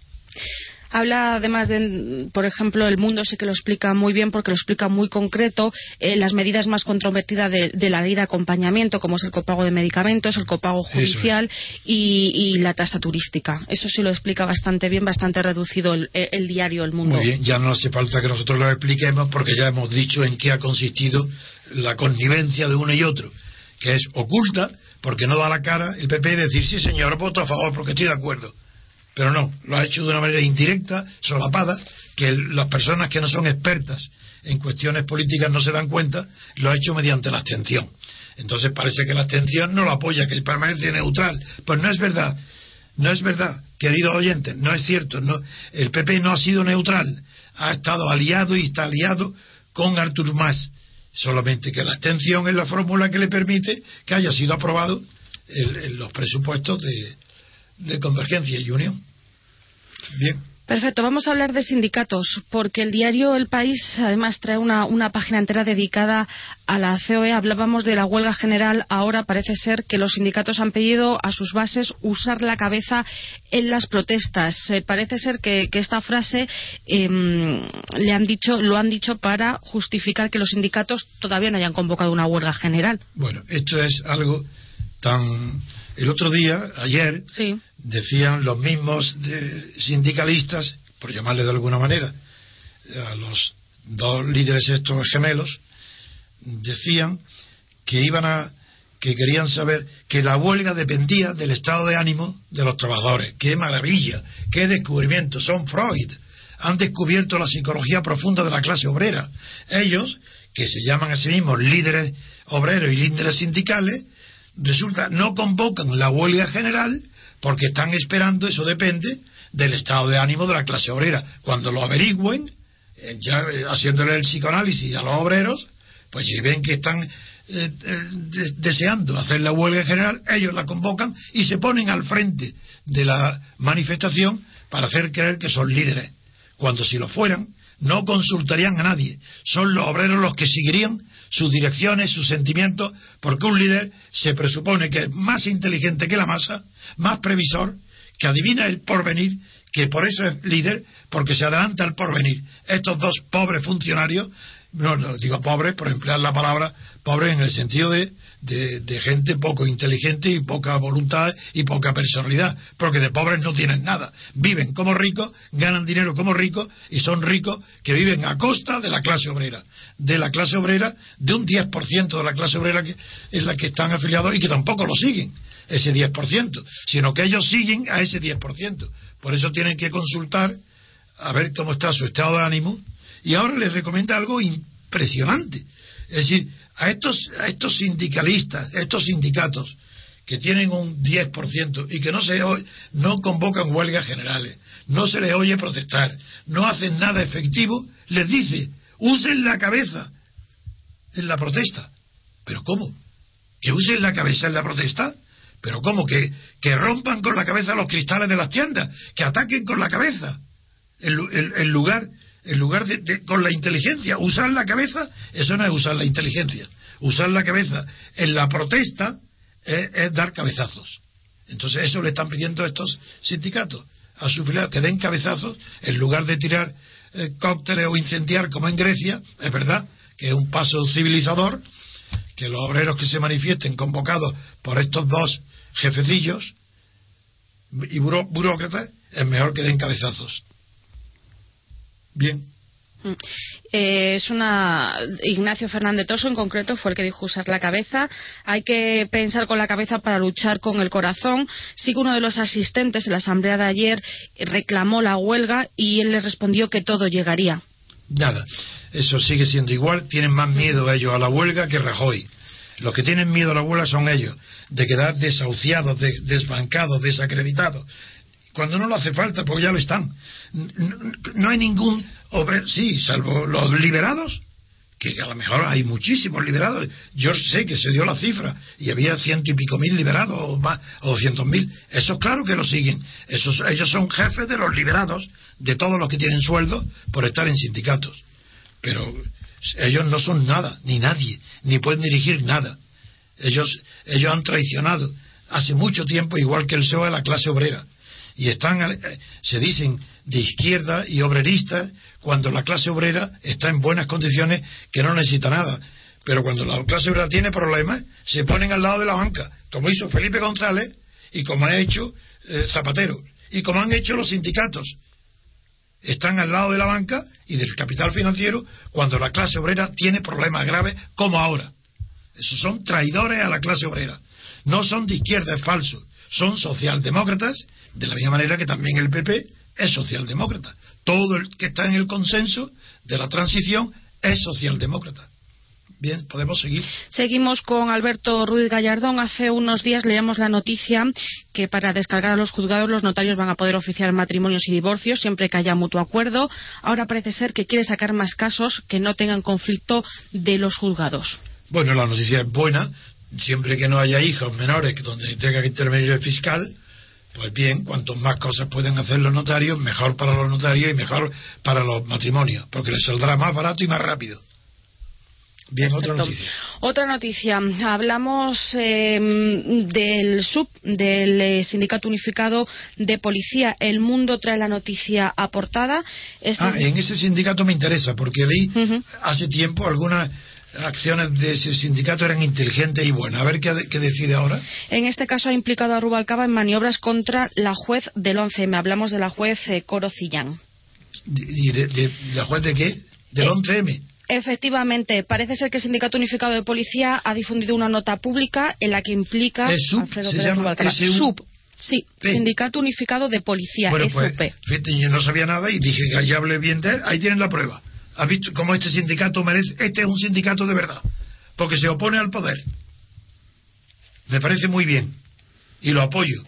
Habla además de, por ejemplo, el mundo sí que lo explica muy bien porque lo explica muy concreto, eh, las medidas más controvertidas de, de la ley de acompañamiento, como es el copago de medicamentos, el copago es. judicial y, y la tasa turística. Eso sí lo explica bastante bien, bastante reducido el, el diario El Mundo. Muy bien, ya no hace falta que nosotros lo expliquemos porque ya hemos dicho en qué ha consistido la connivencia de uno y otro, que es oculta porque no da la cara el PP decir sí señor, voto a favor porque estoy de acuerdo. Pero no, lo ha hecho de una manera indirecta, solapada, que las personas que no son expertas en cuestiones políticas no se dan cuenta, lo ha hecho mediante la abstención. Entonces parece que la abstención no lo apoya, que permanece neutral. Pues no es verdad. No es verdad, queridos oyentes, no es cierto. No, el PP no ha sido neutral, ha estado aliado y está aliado con Artur Mas. Solamente que la abstención es la fórmula que le permite que haya sido aprobado el- los presupuestos de Convergencia y Unión. Bien. Perfecto, vamos a hablar de sindicatos, porque el diario El País además trae una, una página entera dedicada a la COE. Hablábamos de la huelga general, ahora parece ser que los sindicatos han pedido a sus bases usar la cabeza en las protestas. Eh, parece ser que, que esta frase em, le han dicho, lo han dicho para justificar que los sindicatos todavía no hayan convocado una huelga general. Bueno, esto es algo tan... El otro día, ayer, Sí. decían los mismos de- sindicalistas, por llamarle de alguna manera, a los dos líderes estos gemelos, decían que iban a que querían saber que la huelga dependía del estado de ánimo de los trabajadores. ¡Qué maravilla! ¡Qué descubrimiento! Son Freud. Han descubierto la psicología profunda de la clase obrera. Ellos, que se llaman a sí mismos líderes obreros y líderes sindicales, resulta no convocan la huelga general porque están esperando, eso depende del estado de ánimo de la clase obrera. Cuando lo averigüen, eh, ya eh, haciéndole el psicoanálisis a los obreros, pues si ven que están eh, deseando hacer la huelga general, ellos la convocan y se ponen al frente de la manifestación para hacer creer que son líderes. Cuando si lo fueran, no consultarían a nadie. Son los obreros los que seguirían sus direcciones, sus sentimientos, porque un líder se presupone que es más inteligente que la masa, más previsor, que adivina el porvenir, que por eso es líder, porque se adelanta al porvenir. Estos dos pobres funcionarios no, no digo pobres por emplear la palabra pobre en el sentido de, de, gente poco inteligente y poca voluntad y poca personalidad, porque de pobres no tienen nada. Viven como ricos, ganan dinero como ricos y son ricos que viven a costa de la clase obrera. De la clase obrera, de un 10% de la clase obrera que es la que están afiliados y que tampoco lo siguen, ese 10%, sino que ellos siguen a ese 10%. Por eso tienen que consultar a ver cómo está su estado de ánimo y ahora les recomienda algo impresionante. Es decir, a estos, a estos sindicalistas, a estos sindicatos que tienen un 10% y que no se no convocan huelgas generales, no se les oye protestar, no hacen nada efectivo, les dice, usen la cabeza en la protesta. ¿Pero cómo? ¿Que usen la cabeza en la protesta? ¿Pero cómo? ¿Que, que rompan con la cabeza los cristales de las tiendas? ¿Que ataquen con la cabeza? en lugar en lugar de, con la inteligencia, usar la cabeza, eso no es usar la inteligencia. Usar la cabeza en la protesta es, dar cabezazos. Entonces eso le están pidiendo estos sindicatos a sus filiados que den cabezazos en lugar de tirar eh, cócteles o incendiar como en Grecia, es verdad que es un paso civilizador, que los obreros que se manifiesten convocados por estos dos jefecillos y burócratas es mejor que den cabezazos. Bien. Mm. Eh, es una Ignacio Fernández Toso en concreto fue el que dijo usar la cabeza. Hay que pensar con la cabeza para luchar con el corazón. Sí que uno de los asistentes en la asamblea de ayer reclamó la huelga y él le respondió que todo llegaría. Nada. Eso sigue siendo igual. Tienen más miedo ellos a la huelga que Rajoy. Los que tienen miedo a la huelga son ellos de quedar desahuciados desbancados desacreditados cuando no lo hace falta, porque ya lo están. No, hay ningún obrero, sí, salvo los liberados, que a lo mejor hay muchísimos liberados. Yo sé que se dio la cifra y había ciento y pico mil liberados o más, o doscientos mil. Eso claro que lo siguen. Esos, ellos son jefes de los liberados, de todos los que tienen sueldo por estar en sindicatos. Pero ellos no son nada, ni nadie, ni pueden dirigir nada. Ellos, ellos han traicionado hace mucho tiempo, igual que el PSOE, a la clase obrera y están, eh, se dicen de izquierda y obreristas cuando la clase obrera está en buenas condiciones que no necesita nada. Pero cuando la clase obrera tiene problemas, se ponen al lado de la banca, como hizo Felipe González y como ha hecho eh, Zapatero y como han hecho los sindicatos. Están al lado de la banca y del capital financiero cuando la clase obrera tiene problemas graves como ahora. Esos son traidores a la clase obrera. No son de izquierda, es falso. Son socialdemócratas de la misma manera que también el PP es socialdemócrata. Todo el que está en el consenso de la transición es socialdemócrata. Bien, podemos seguir. Seguimos con Alberto Ruiz Gallardón. Hace unos días leíamos la noticia que para descargar a los juzgados los notarios van a poder oficiar matrimonios y divorcios siempre que haya mutuo acuerdo. Ahora parece ser que quiere sacar más casos que no tengan conflicto de los juzgados. Bueno, la noticia es buena. Siempre que no haya hijos menores donde tenga que intervenir el fiscal, pues bien, cuanto más cosas pueden hacer los notarios, mejor para los notarios y mejor para los matrimonios, porque les saldrá más barato y más rápido. Bien, otra noticia. Otra noticia. Hablamos em, del SUB, del eh, Sindicato Unificado de Policía. El Mundo trae la noticia aportada. Ah, en ese sindicato me interesa, porque vi hace tiempo algunas acciones de ese sindicato eran inteligentes y buenas. A ver qué, decide ahora. En este caso ha implicado a Rubalcaba en maniobras contra la juez del 11M. Hablamos de la juez eh, Coro Cillán. ¿Y de, la juez de qué? ¿Del 11M? Eh, efectivamente, parece ser que el Sindicato Unificado de Policía ha difundido una nota pública en la que implica ¿Es sub? Alfredo ¿Se llama SUP. Sí, Sindicato Unificado de Policía, bueno, pues, fíjate, yo no sabía nada y dije que ya hablé bien de él. Ahí tienen la prueba. ¿Has visto cómo este sindicato merece? Este es un sindicato de verdad, porque se opone al poder. Me parece muy bien y lo apoyo.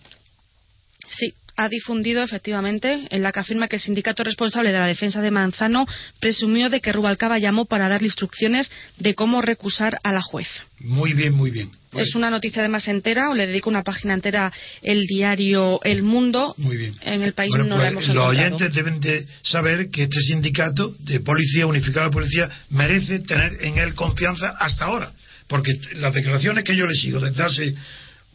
Sí, ha difundido efectivamente en la que afirma que el sindicato responsable de la defensa de Manzano presumió de que Rubalcaba llamó para darle instrucciones de cómo recusar a la juez. Muy bien, muy bien. Es una noticia además entera, o le dedico una página entera el diario El Mundo. Muy bien. En el país Bueno, no pues, la hemos los encontrado. oyentes deben de saber que este sindicato de policía unificado de policía merece tener en él confianza hasta ahora, porque las declaraciones que yo le sigo desde hace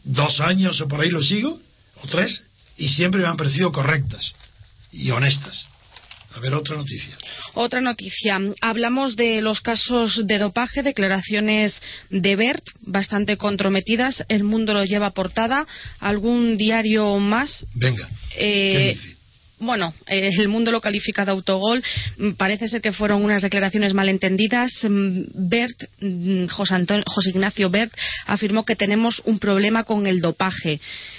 dos años o por ahí lo sigo o tres y siempre me han parecido correctas y honestas. A ver otra noticia. Otra noticia. Hablamos de los casos de dopaje, declaraciones de Bert, bastante comprometidas. El mundo lo lleva a portada. ¿Algún diario más? Venga. Eh, ¿Qué dice? Bueno, eh, el mundo lo califica de autogol. Mm, Parece ser que fueron unas declaraciones malentendidas. Mm, Bert, mm, José, Anton- José Ignacio Bert, afirmó que tenemos un problema con el dopaje.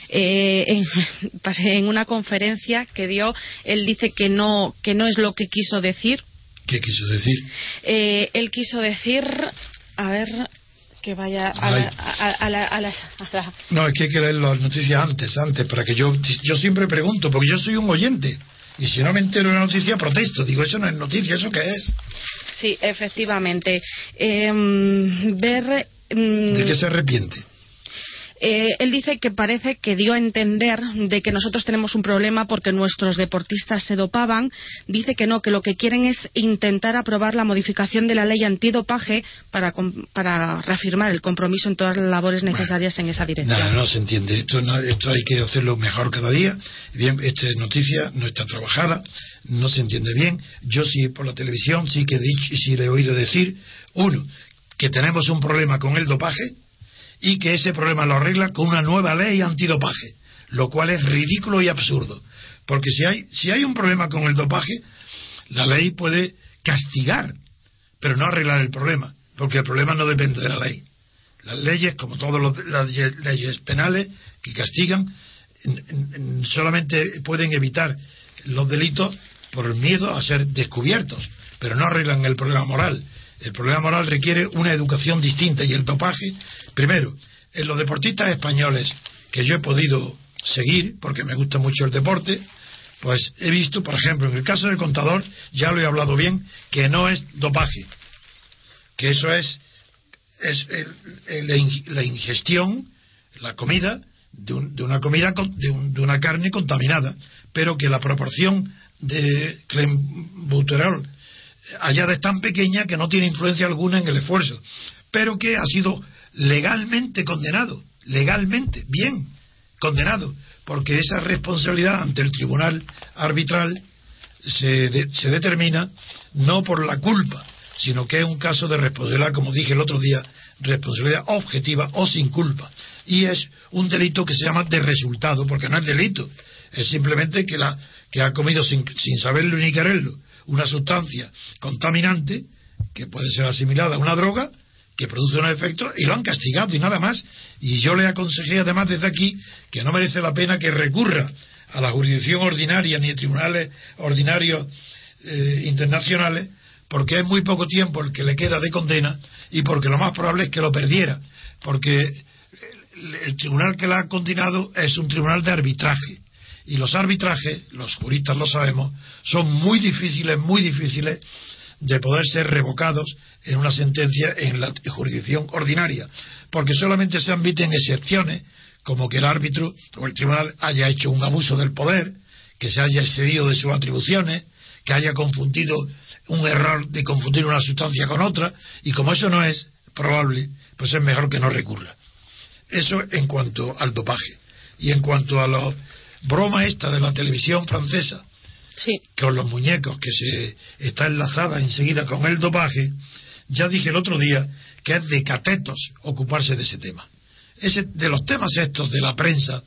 Eh, en, en una conferencia que dio, él dice que no, que no es lo que quiso decir. ¿Qué quiso decir? Eh, él quiso decir, a ver, que vaya a la, a- a la- a la- a la- No, es que hay que leer las noticias antes, antes, para que yo, yo siempre pregunto, porque yo soy un oyente. Y si no me entero de una noticia, protesto. Digo, eso no es noticia, ¿eso qué es? Sí, efectivamente. Em, ver. em, ¿De qué se arrepiente? Eh, él dice que parece que dio a entender de que nosotros tenemos un problema porque nuestros deportistas se dopaban. Dice que no, que lo que quieren es intentar aprobar la modificación de la ley antidopaje para, para reafirmar el compromiso en todas las labores necesarias en esa dirección. No, no se entiende. Esto, no- esto hay que hacerlo mejor cada día. Bien, esta noticia no está trabajada, no se entiende bien. Yo sí por la televisión sí que he dicho, sí le he oído decir, uno, que tenemos un problema con el dopaje y que ese problema lo arregla con una nueva ley antidopaje, lo cual es ridículo y absurdo. Porque si hay, si hay un problema con el dopaje, la ley puede castigar, pero no arreglar el problema, porque el problema no depende de la ley. Las leyes, como todas las ye- leyes penales que castigan, solamente pueden evitar los delitos por el miedo a ser descubiertos, pero no arreglan el problema moral. El problema moral requiere una educación distinta y el dopaje, primero, en los deportistas españoles que yo he podido seguir, porque me gusta mucho el deporte, pues he visto, por ejemplo, en el caso del contador, ya lo he hablado bien, que no es dopaje, que eso es es el- la in- la ingestión, la comida, de, un- de una comida, de, un- de una carne contaminada, pero que la proporción de clenbuterol allá es tan pequeña que no tiene influencia alguna en el esfuerzo, pero que ha sido legalmente condenado, legalmente, bien condenado, porque esa responsabilidad ante el tribunal arbitral se, de- se determina no por la culpa, sino que es un caso de responsabilidad, como dije el otro día, responsabilidad objetiva o sin culpa. Y es un delito que se llama de resultado, porque no es delito, es simplemente que, la, que ha comido sin, sin saberlo ni quererlo una sustancia contaminante que puede ser asimilada a una droga que produce unos efectos y lo han castigado y nada más. Y yo le aconsejé además desde aquí que no merece la pena que recurra a la jurisdicción ordinaria ni a tribunales ordinarios eh, internacionales porque es muy poco tiempo el que le queda de condena y porque lo más probable es que lo perdiera porque el, el tribunal que la ha condenado es un tribunal de arbitraje y los arbitrajes, los juristas lo sabemos, son muy difíciles, muy difíciles de poder ser revocados en una sentencia en la jurisdicción ordinaria, porque solamente se admiten excepciones, como que el árbitro o el tribunal haya hecho un abuso del poder, que se haya excedido de sus atribuciones, que haya confundido un error de confundir una sustancia con otra, y como eso no es probable, pues es mejor que no recurra. Eso en cuanto al dopaje. Y en cuanto a la broma esta de la televisión francesa, Sí. con los muñecos que se está enlazada enseguida con el dopaje, ya dije el otro día que es de catetos ocuparse de ese tema. Ese, de los temas estos de la prensa,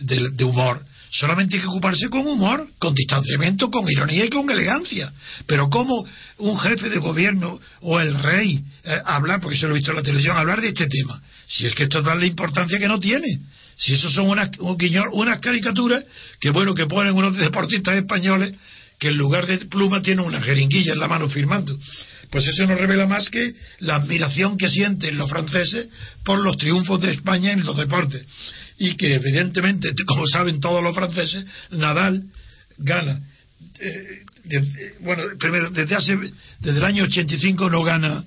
de, de humor, solamente hay que ocuparse con humor, con distanciamiento, con ironía y con elegancia. Pero como un jefe de gobierno o el rey eh, hablar, porque eso lo he visto en la televisión, hablar de este tema, si es que esto es darle importancia que no tiene. Si eso son unas, un unas caricaturas que bueno que ponen unos deportistas españoles que en lugar de pluma tienen una jeringuilla en la mano firmando. Pues eso no revela más que la admiración que sienten los franceses por los triunfos de España en los deportes. Y que evidentemente, como saben todos los franceses, Nadal gana. Eh, bueno, primero, desde hace, desde el año 85 no gana,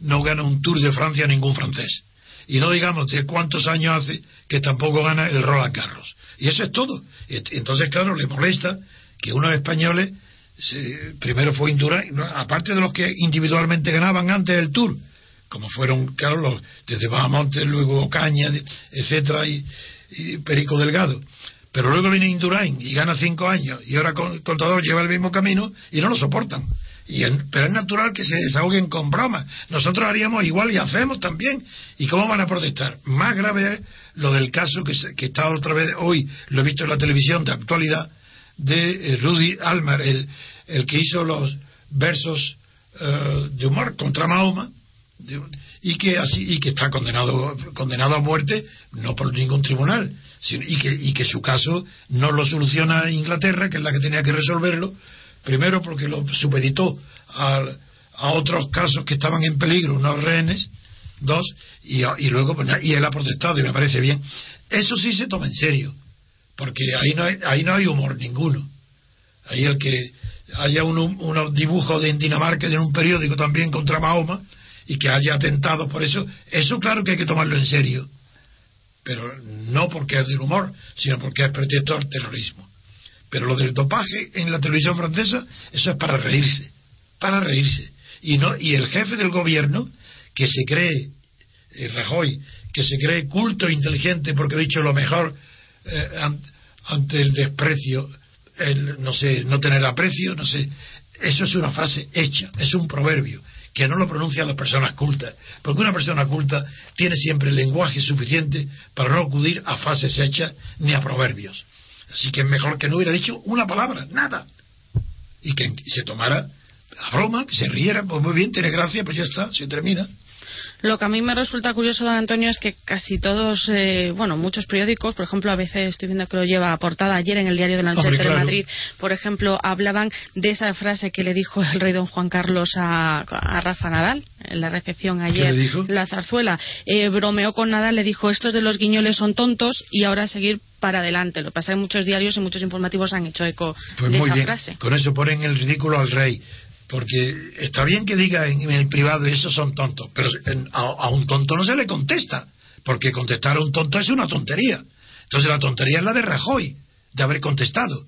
no gana un Tour de Francia ningún francés. Y no digamos de cuántos años hace que tampoco gana el Roland Garros. Y eso es todo. Entonces, claro, le molesta que unos españoles primero fue Indurain, aparte de los que individualmente ganaban antes del Tour, como fueron, claro, los, desde Bahamontes, luego Caña, etcétera, y, Perico Delgado. Pero luego viene Indurain y gana cinco años, y ahora Contador lleva el mismo camino y no lo soportan. Y pero es natural que se desahoguen con bromas. Nosotros haríamos igual y hacemos también. ¿Y cómo van a protestar? Más grave es lo del caso que, que está otra vez hoy, lo he visto en la televisión de actualidad, de eh, Rudy Almar, el, el que hizo los versos eh, de humor contra Mahoma, y que así y que está condenado condenado a muerte no por ningún tribunal y que y que su caso no lo soluciona Inglaterra que es la que tenía que resolverlo primero porque lo supeditó a, a otros casos que estaban en peligro unos rehenes dos y, luego pues, y él ha protestado y me parece bien eso sí se toma en serio porque ahí no hay, ahí no hay humor ninguno. Ahí el que haya unos un dibujos en Dinamarca en un periódico también contra Mahoma y que haya atentado por eso, eso claro que hay que tomarlo en serio. Pero no porque es del humor, sino porque es pretexto al terrorismo. Pero lo del dopaje en la televisión francesa, eso es para reírse, para reírse. Y no y el jefe del gobierno que se cree eh, Rajoy, que se cree culto e inteligente porque ha dicho lo mejor eh, ante el desprecio, el, no sé, no tener aprecio, no sé. Eso es una frase hecha, es un proverbio que no lo pronuncian las personas cultas, porque una persona culta tiene siempre el lenguaje suficiente para no acudir a frases hechas ni a proverbios. Así que es mejor que no hubiera dicho una palabra, nada. Y que se tomara la broma, que se riera, pues muy bien, tiene gracia, pues ya está, se termina. Lo que a mí me resulta curioso, don Antonio, es que casi todos, eh, bueno, muchos periódicos, por ejemplo, a veces estoy viendo que lo lleva a portada ayer en el diario de la Noche de Madrid, por ejemplo, hablaban de esa frase que le dijo el rey don Juan Carlos a, Rafa Nadal en la recepción ayer, la zarzuela. Eh, bromeó con Nadal, le dijo, estos de los guiñoles son tontos y ahora seguir para adelante. Lo que pasa es que muchos diarios y muchos informativos han hecho eco pues de esa frase. Con eso ponen el ridículo al rey. Porque está bien que diga en, el privado, esos son tontos, pero a, un tonto no se le contesta, porque contestar a un tonto es una tontería. Entonces la tontería es la de Rajoy, de haber contestado.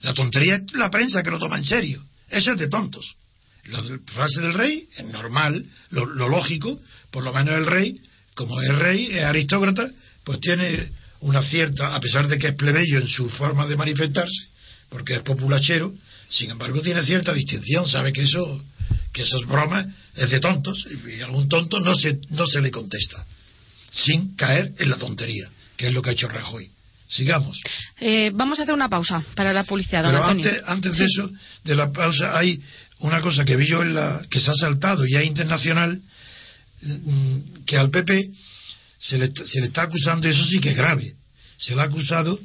La tontería es la prensa que lo toma en serio. Eso es de tontos. La frase del rey es normal, lo, lo lógico, por lo menos el rey, como es rey, es aristócrata, pues tiene una cierta, a pesar de que es plebeyo en su forma de manifestarse, porque es populachero, sin embargo, tiene cierta distinción, sabe que eso, que esas bromas es de tontos y a algún tonto no se, no se le contesta, sin caer en la tontería, que es lo que ha hecho Rajoy. Sigamos. Eh, vamos a hacer una pausa para la publicidad. Pero antes, antes de eso, de la pausa, hay una cosa que vi yo en la, que se ha saltado ya internacional, mm, que al PP se le, se le está acusando, y eso sí que es grave, se le ha acusado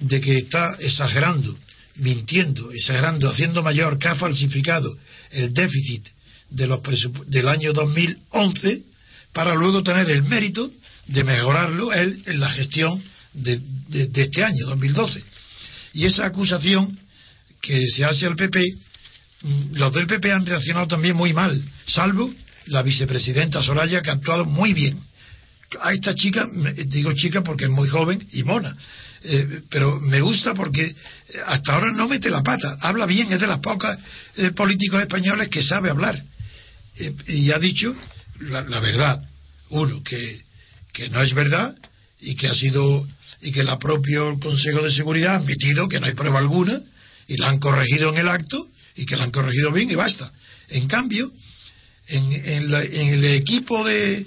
de que está exagerando mintiendo, exagerando, haciendo mayor que ha falsificado el déficit de los del año 2011 para luego tener el mérito de mejorarlo él en la gestión de, este año, 2012. Y esa acusación que se hace al PP, mm, los del PP han reaccionado también muy mal, salvo la vicepresidenta Soraya, que ha actuado muy bien. A esta chica, digo chica porque es muy joven y mona, eh, pero me gusta porque hasta ahora no mete la pata, habla bien, es de las pocas eh, políticos españoles que sabe hablar. Eh, y ha dicho la, verdad. Uno, que, que no es verdad y que ha sido y que el propio Consejo de Seguridad ha admitido que no hay prueba alguna y la han corregido en el acto y que la han corregido bien y basta. En cambio, en, en, el equipo de,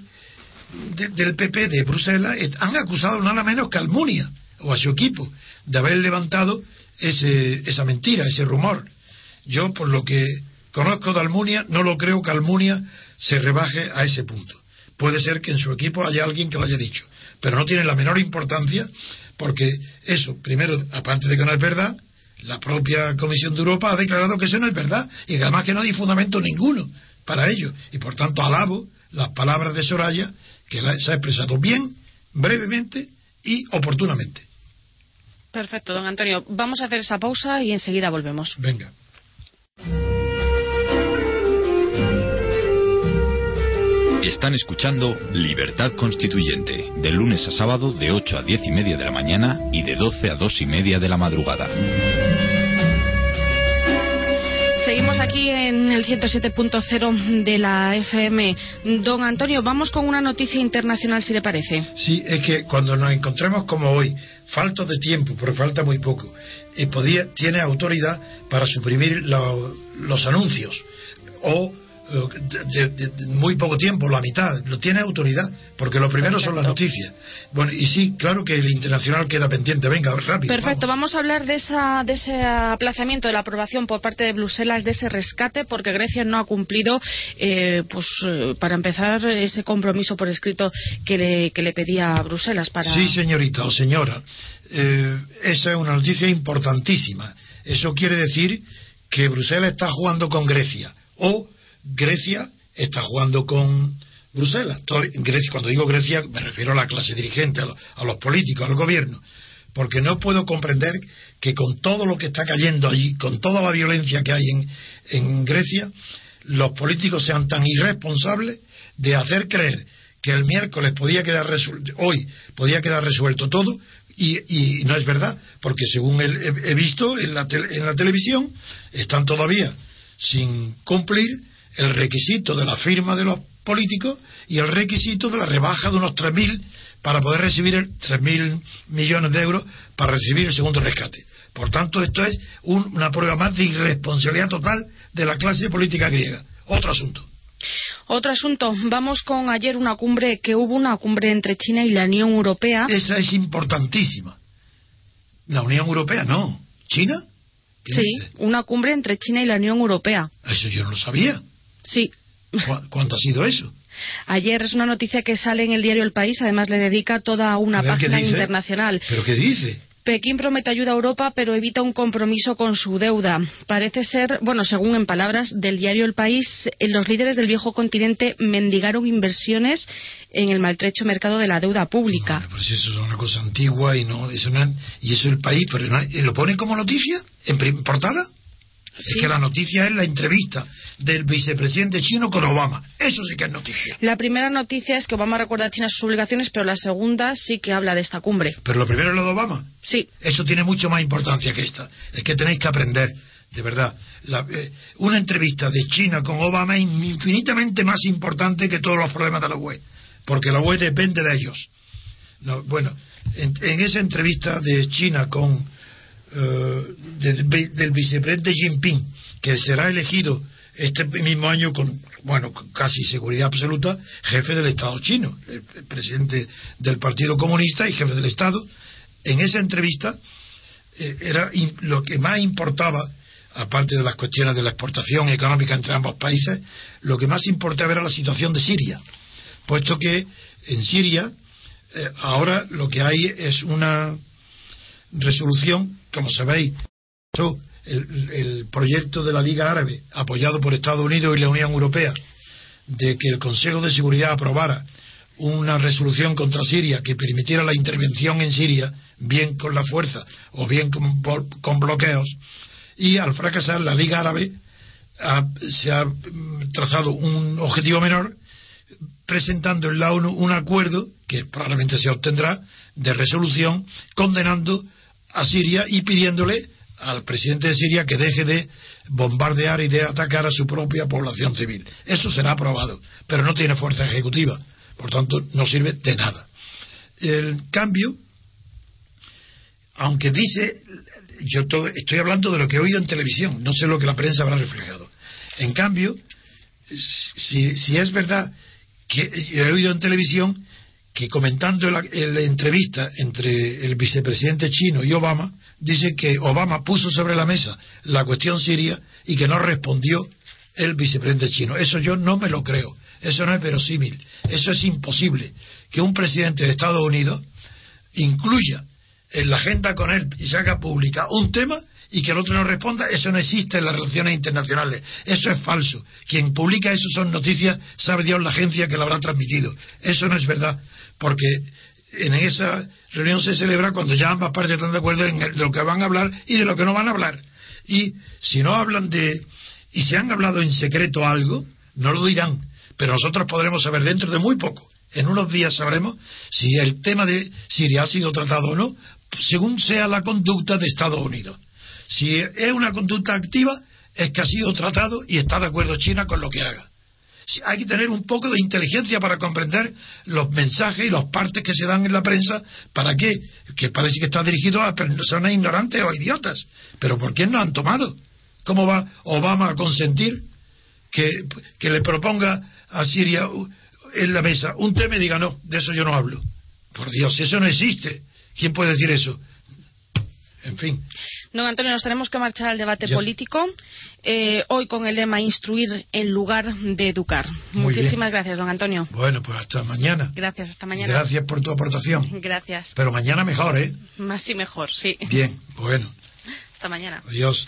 del PP de Bruselas han acusado nada menos que Almunia o a su equipo de haber levantado ese, esa mentira, ese rumor. Yo, por lo que conozco de Almunia, no lo creo que Almunia se rebaje a ese punto. Puede ser que en su equipo haya alguien que lo haya dicho, pero no tiene la menor importancia porque eso, primero, aparte de que no es verdad, la propia Comisión de Europa ha declarado que eso no es verdad y además que no hay fundamento ninguno para ello. Y por tanto alabo las palabras de Soraya, que se ha expresado bien, brevemente y oportunamente. Perfecto, don Antonio. Vamos a hacer esa pausa y enseguida volvemos. Venga. Están escuchando Libertad Constituyente, de lunes a sábado de 8 a 10 y media de la mañana y de 12 a 2 y media de la madrugada. Seguimos aquí en el 107.0 de la FM. Don Antonio, vamos con una noticia internacional, si le parece. Sí, es que cuando nos encontremos como hoy, falto de tiempo, porque falta muy poco, y podía, tiene autoridad para suprimir lo- los anuncios o de, de- de muy poco tiempo, la mitad, lo tiene autoridad, porque lo primero son las noticias. Bueno, y sí, claro que el internacional queda pendiente, venga, rápido. Perfecto, vamos. vamos a hablar de, esa, de ese aplazamiento de la aprobación por parte de Bruselas de ese rescate, porque Grecia no ha cumplido, eh, pues eh, para empezar, ese compromiso por escrito que le, que le pedía a Bruselas para. Sí, señorita o señora, eh, esa es una noticia importantísima. Eso quiere decir que Bruselas está jugando con Grecia o Grecia está jugando con Bruselas. Cuando digo Grecia me refiero a la clase dirigente, a, lo- a los políticos, al gobierno. Porque no puedo comprender que con todo lo que está cayendo allí, con toda la violencia que hay en, en Grecia, los políticos sean tan irresponsables de hacer creer que el miércoles podía quedar resuelto, hoy podía quedar resuelto todo y, y no es verdad, porque según el- he, visto en la, tel- en la televisión, están todavía sin cumplir el requisito de la firma de los políticos y el requisito de la rebaja de unos 3.000 para poder recibir el 3.000 millones de euros para recibir el segundo rescate. Por tanto, esto es un- una prueba más de irresponsabilidad total de la clase política griega. Otro asunto. Otro asunto, vamos con ayer una cumbre, que hubo una cumbre entre China y la Unión Europea. Esa es importantísima. La Unión Europea, no. ¿China? ¿Qué Sí, dice? una cumbre entre China y la Unión Europea. Eso yo no lo sabía. Sí. ¿Cu- ¿Cuánto ha sido eso? Ayer es una noticia que sale en el diario El País, además le dedica toda una A ver, ¿qué página internacional. ¿Pero qué dice? Pekín promete ayuda a Europa, pero evita un compromiso con su deuda. Parece ser, bueno, según en palabras del diario El País, eh, los líderes del viejo continente mendigaron inversiones en el maltrecho mercado de la deuda pública. Vale, pues eso es una cosa antigua y no, eso no es- y eso el país, pero no- ¿y lo pone como noticia en portada. Es Sí. que la noticia es la entrevista del vicepresidente chino con Obama. Eso sí que es noticia. La primera noticia es que Obama recuerda a China sus obligaciones, pero la segunda sí que habla de esta cumbre. Pero lo primero es lo de Obama. Sí, Eso tiene mucho más importancia que esta. Es que tenéis que aprender, de verdad. La- eh, una entrevista de China con Obama es infinitamente más importante que todos los problemas de la UE. Porque la UE depende de ellos. No, bueno, en, en esa entrevista de China con eh, de- del vicepresidente Jinping, que será elegido este mismo año con, bueno, casi seguridad absoluta, jefe del Estado chino, el, presidente del Partido Comunista y jefe del Estado, en esa entrevista eh, era lo que más importaba, aparte de las cuestiones de la exportación económica entre ambos países, lo que más importaba era la situación de Siria, puesto que en Siria eh, ahora lo que hay es una resolución, como sabéis, el, proyecto de la Liga Árabe, apoyado por Estados Unidos y la Unión Europea, de que el Consejo de Seguridad aprobara una resolución contra Siria que permitiera la intervención en Siria, bien con la fuerza o bien con, con bloqueos, y al fracasar la Liga Árabe se ha mm, trazado un objetivo menor presentando en la ONU un acuerdo que probablemente se obtendrá de resolución condenando a Siria y pidiéndole al presidente de Siria que deje de bombardear y de atacar a su propia población civil. Eso será aprobado, pero no tiene fuerza ejecutiva, por tanto no sirve de nada. El cambio, aunque dice, yo estoy hablando de lo que he oído en televisión, no sé lo que la prensa habrá reflejado. En cambio, si, si es verdad que he oído en televisión que comentando la, en la entrevista entre el vicepresidente chino y Obama, dice que Obama puso sobre la mesa la cuestión siria y que no respondió el vicepresidente chino. Eso yo no me lo creo. Eso no es verosímil. Eso es imposible. Que un presidente de Estados Unidos incluya en la agenda con él y se haga pública un tema y que el otro no responda, eso no existe en las relaciones internacionales. Eso es falso. Quien publica eso son noticias, sabe Dios la agencia que lo habrá transmitido. Eso no es verdad, porque en esa reunión se celebra cuando ya ambas partes están de acuerdo en lo que van a hablar y de lo que no van a hablar. Y si no hablan de. y si han hablado en secreto algo, no lo dirán. Pero nosotros podremos saber dentro de muy poco. En unos días sabremos si el tema de Siria ha sido tratado o no, según sea la conducta de Estados Unidos. Si es una conducta activa, es que ha sido tratado y está de acuerdo China con lo que haga. Hay que tener un poco de inteligencia para comprender los mensajes y los partes que se dan en la prensa. ¿Para qué? Que parece que está dirigido a personas ignorantes o idiotas. Pero ¿por qué no han tomado? ¿Cómo va Obama a consentir que, que le proponga a Siria en la mesa un tema y diga no, de eso yo no hablo? Por Dios, eso no existe. ¿Quién puede decir eso? En fin. Don Antonio, nos tenemos que marchar al debate político. Eh, hoy con el lema instruir en lugar de educar. Muchísimas gracias, don Antonio. Bueno, pues hasta mañana. Gracias, hasta mañana. Gracias por tu aportación. Gracias. Pero mañana mejor, ¿eh? Más y mejor, sí. Bien, bueno. Hasta mañana. Adiós.